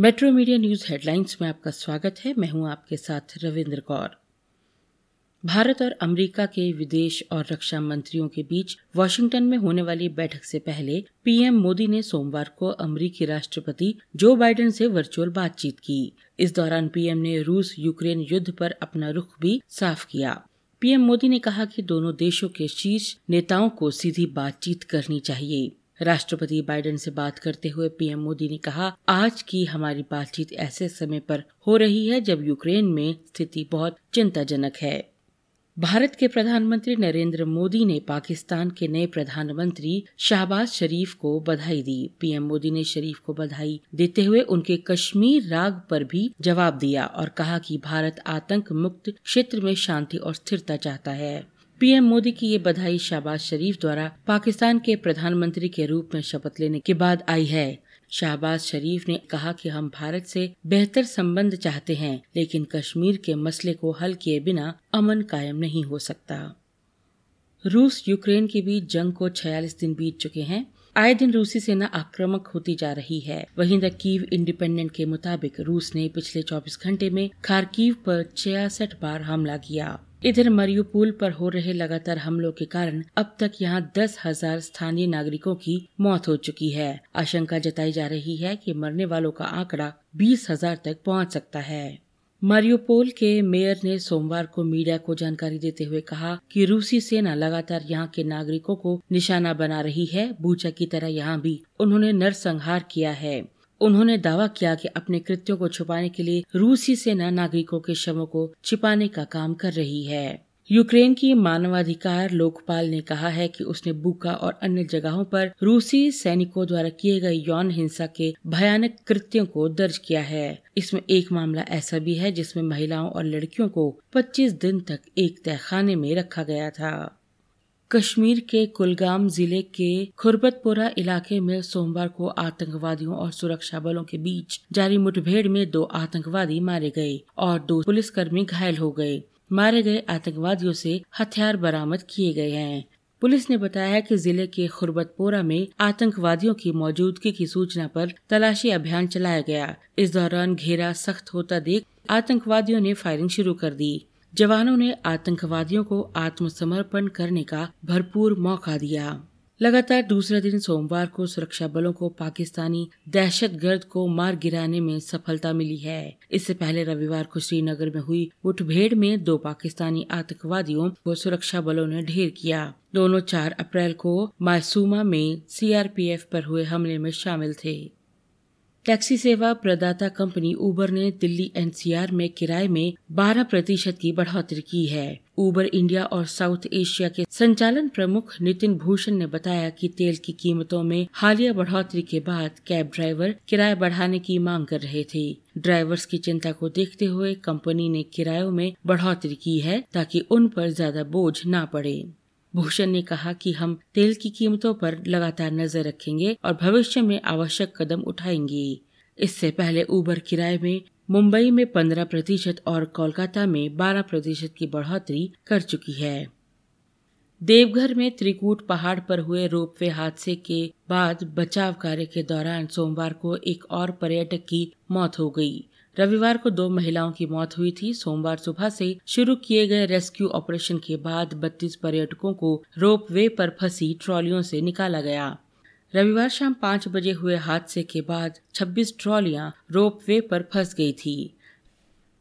Metro media news headlines में आपका स्वागत है। मैं हूँ आपके साथ रविंद्र कौर। भारत और अमेरिका के विदेश और रक्षा मंत्रियों के बीच वॉशिंगटन में होने वाली बैठक से पहले पीएम मोदी ने सोमवार को अमेरिकी राष्ट्रपति जो बाइडेन से वर्चुअल बातचीत की। इस दौरान पीएम ने रूस यूक्रेन युद्ध पर अपना रुख भी साफ़ किया। पीएम मोदी ने कहा कि दोनों देशों के शीर्ष नेताओं को सीधी बातचीत करनी चाहिए। राष्ट्रपति बाइडेन से बात करते हुए पीएम मोदी ने कहा, आज की हमारी बातचीत ऐसे समय पर हो रही है जब यूक्रेन में स्थिति बहुत चिंताजनक है। भारत के प्रधानमंत्री नरेंद्र मोदी ने पाकिस्तान के नए प्रधानमंत्री शहबाज शरीफ को बधाई दी। पीएम मोदी ने शरीफ को बधाई देते हुए उनके कश्मीर राग पर भी जवाब दिया और कहा कि भारत आतंक मुक्त क्षेत्र में शांति और स्थिरता चाहता है। पीएम मोदी की ये बधाई शहबाज शरीफ द्वारा पाकिस्तान के प्रधानमंत्री के रूप में शपथ लेने के बाद आई है। शहबाज शरीफ ने कहा कि हम भारत से बेहतर संबंध चाहते हैं, लेकिन कश्मीर के मसले को हल किए बिना अमन कायम नहीं हो सकता। रूस यूक्रेन के बीच जंग को 46 दिन बीत चुके हैं। आए दिन रूसी सेना आक्रामक होती जा रही है। वहीं द कीव इंडिपेंडेंट के मुताबिक रूस ने पिछले 24 घंटे में खारकीव पर छियासठ बार हमला किया। इधर मरियुपुल पर हो रहे लगातार हमलों के कारण अब तक यहाँ दस हज़ार स्थानीय नागरिकों की मौत हो चुकी है। आशंका जताई जा रही है कि मरने वालों का आंकड़ा बीस हज़ार तक पहुँच सकता है। मारियोपोल के मेयर ने सोमवार को मीडिया को जानकारी देते हुए कहा कि रूसी सेना लगातार यहाँ के नागरिकों को निशाना बना रही है। बूचा की तरह यहाँ भी उन्होंने नरसंहार किया है। उन्होंने दावा किया कि अपने कृत्यों को छुपाने के लिए रूसी सेना नागरिकों के शवों को छिपाने का काम कर रही है। यूक्रेन की मानवाधिकार लोकपाल ने कहा है कि उसने बुका और अन्य जगहों पर रूसी सैनिकों द्वारा किए गए यौन हिंसा के भयानक कृत्यों को दर्ज किया है। इसमें एक मामला ऐसा भी है जिसमें महिलाओं और लड़कियों को 25 दिन तक एक तहखाने में रखा गया था। कश्मीर के कुलगाम ज़िले के खुरबतपुरा इलाके में सोमवार को आतंकवादियों और सुरक्षा बलों के बीच जारी मुठभेड़ में दो आतंकवादी मारे गए और दो पुलिसकर्मी घायल हो गए। मारे गए आतंकवादियों से हथियार बरामद किए गए हैं। पुलिस ने बताया है कि ज़िले के खुरबतपोरा में आतंकवादियों की मौजूदगी की सूचना पर तलाशी अभियान चलाया गया। इस दौरान घेरा सख्त होता देख आतंकवादियों ने फायरिंग शुरू कर दी। जवानों ने आतंकवादियों को आत्मसमर्पण करने का भरपूर मौका दिया। लगातार दूसरे दिन सोमवार को सुरक्षा बलों को पाकिस्तानी दहशतगर्द को मार गिराने में सफलता मिली है। इससे पहले रविवार को श्रीनगर में हुई मुठभेड़ में दो पाकिस्तानी आतंकवादियों को सुरक्षा बलों ने ढेर किया। दोनों चार अप्रैल को मासूमा में सीआरपीएफ पर हुए हमले में शामिल थे। टैक्सी सेवा प्रदाता कंपनी उबर ने दिल्ली एनसीआर में किराए में 12 प्रतिशत की बढ़ोतरी की है। उबर इंडिया और साउथ एशिया के संचालन प्रमुख नितिन भूषण ने बताया कि तेल की कीमतों में हालिया बढ़ोतरी के बाद कैब ड्राइवर किराए बढ़ाने की मांग कर रहे थे। ड्राइवर्स की चिंता को देखते हुए कंपनी ने किरायों में बढ़ोतरी की है ताकि उन पर ज़्यादा बोझ न पड़े। भूषण ने कहा कि हम तेल की कीमतों पर लगातार नज़र रखेंगे और भविष्य में आवश्यक कदम उठाएँगे। इससे पहले ऊबर किराए में, मुंबई में 15 प्रतिशत और कोलकाता में 12 प्रतिशत की बढ़ोतरी कर चुकी है। देवघर में त्रिकूट पहाड़ पर हुए रोप वे हादसे के बाद बचाव कार्य के दौरान सोमवार को एक और पर्यटक की मौत हो गई। रविवार को दो महिलाओं की मौत हुई थी। सोमवार सुबह से शुरू किए गए रेस्क्यू ऑपरेशन के बाद 32 पर्यटकों को रोप वे पर फंसी ट्रॉलियों से निकाला गया। रविवार शाम पाँच बजे हुए हादसे के बाद 26 ट्रॉलियाँ रोप वे पर फंस गई थी।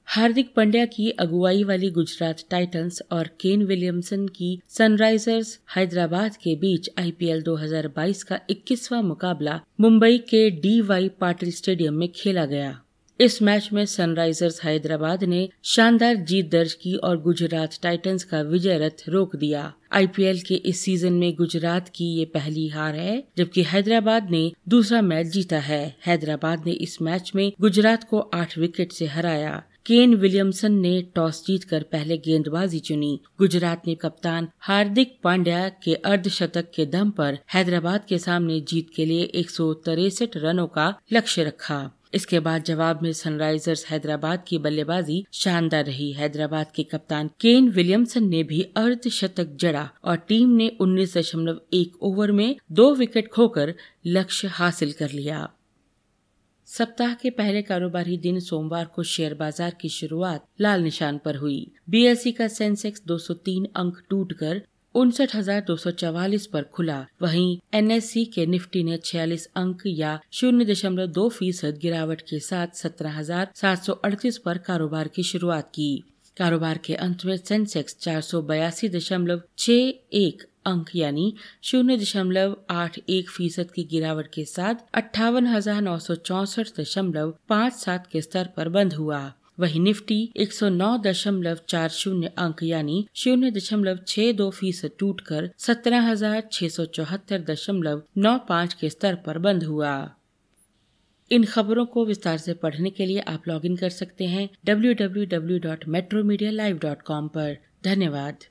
हार्दिक पंड्या की अगुवाई वाली गुजरात टाइटंस और केन विलियमसन की सनराइजर्स हैदराबाद के बीच आईपीएल 2022 का 21वां मुकाबला मुंबई के डी वाई पाटिल स्टेडियम में खेला गया। इस मैच में सनराइजर्स हैदराबाद ने शानदार जीत दर्ज की और गुजरात टाइटंस का विजय रथ रोक दिया। आईपीएल के इस सीज़न में गुजरात की ये पहली हार है, जबकि हैदराबाद ने दूसरा मैच जीता है। हैदराबाद ने इस मैच में गुजरात को आठ विकेट से हराया। केन विलियमसन ने टॉस जीतकर पहले गेंदबाजी चुनी। गुजरात ने कप्तान हार्दिक पांड्या के अर्धशतक के दम पर हैदराबाद के सामने जीत के लिए एक रनों का लक्ष्य रखा। इसके बाद जवाब में सनराइजर्स हैदराबाद की बल्लेबाजी शानदार रही। हैदराबाद के कप्तान केन विलियमसन ने भी अर्धशतक जड़ा और टीम ने उन्नीस दशमलव एक ओवर में दो विकेट खोकर लक्ष्य हासिल कर लिया। सप्ताह के पहले कारोबारी दिन सोमवार को शेयर बाज़ार की शुरुआत लाल निशान पर हुई। बीएसई का सेंसेक्स 203 अंक टूटकर उनसठ हज़ार दो सौ चवालीस पर खुला। वहीं एनएससी के निफ्टी ने 46 अंक या शून्य दशमलव दो फ़ीसद गिरावट के साथ सत्रह हज़ार सात सौ अड़तीस पर कारोबार की शुरुआत की। कारोबार के अंत में सेंसेक्स चार सौ बयासी दशमलव छह एक अंक यानी शून्य दशमलव आठ एक फ़ीसद की गिरावट के साथ अट्ठावन हज़ार नौ सौ चौसठ दशमलव पाँच सात के स्तर पर बंद हुआ। वही निफ्टी एक सौ नौ दशमलव चार शून्य अंक यानी शून्य दशमलव छह दो फ़ीसद टूट कर सत्रह हज़ार छह सौ चौहत्तर दशमलव नौ पाँच के स्तर पर बंद हुआ। इन खबरों को विस्तार से पढ़ने के लिए आप लॉगिन कर सकते हैं W W W dot metro media live dot com पर। धन्यवाद।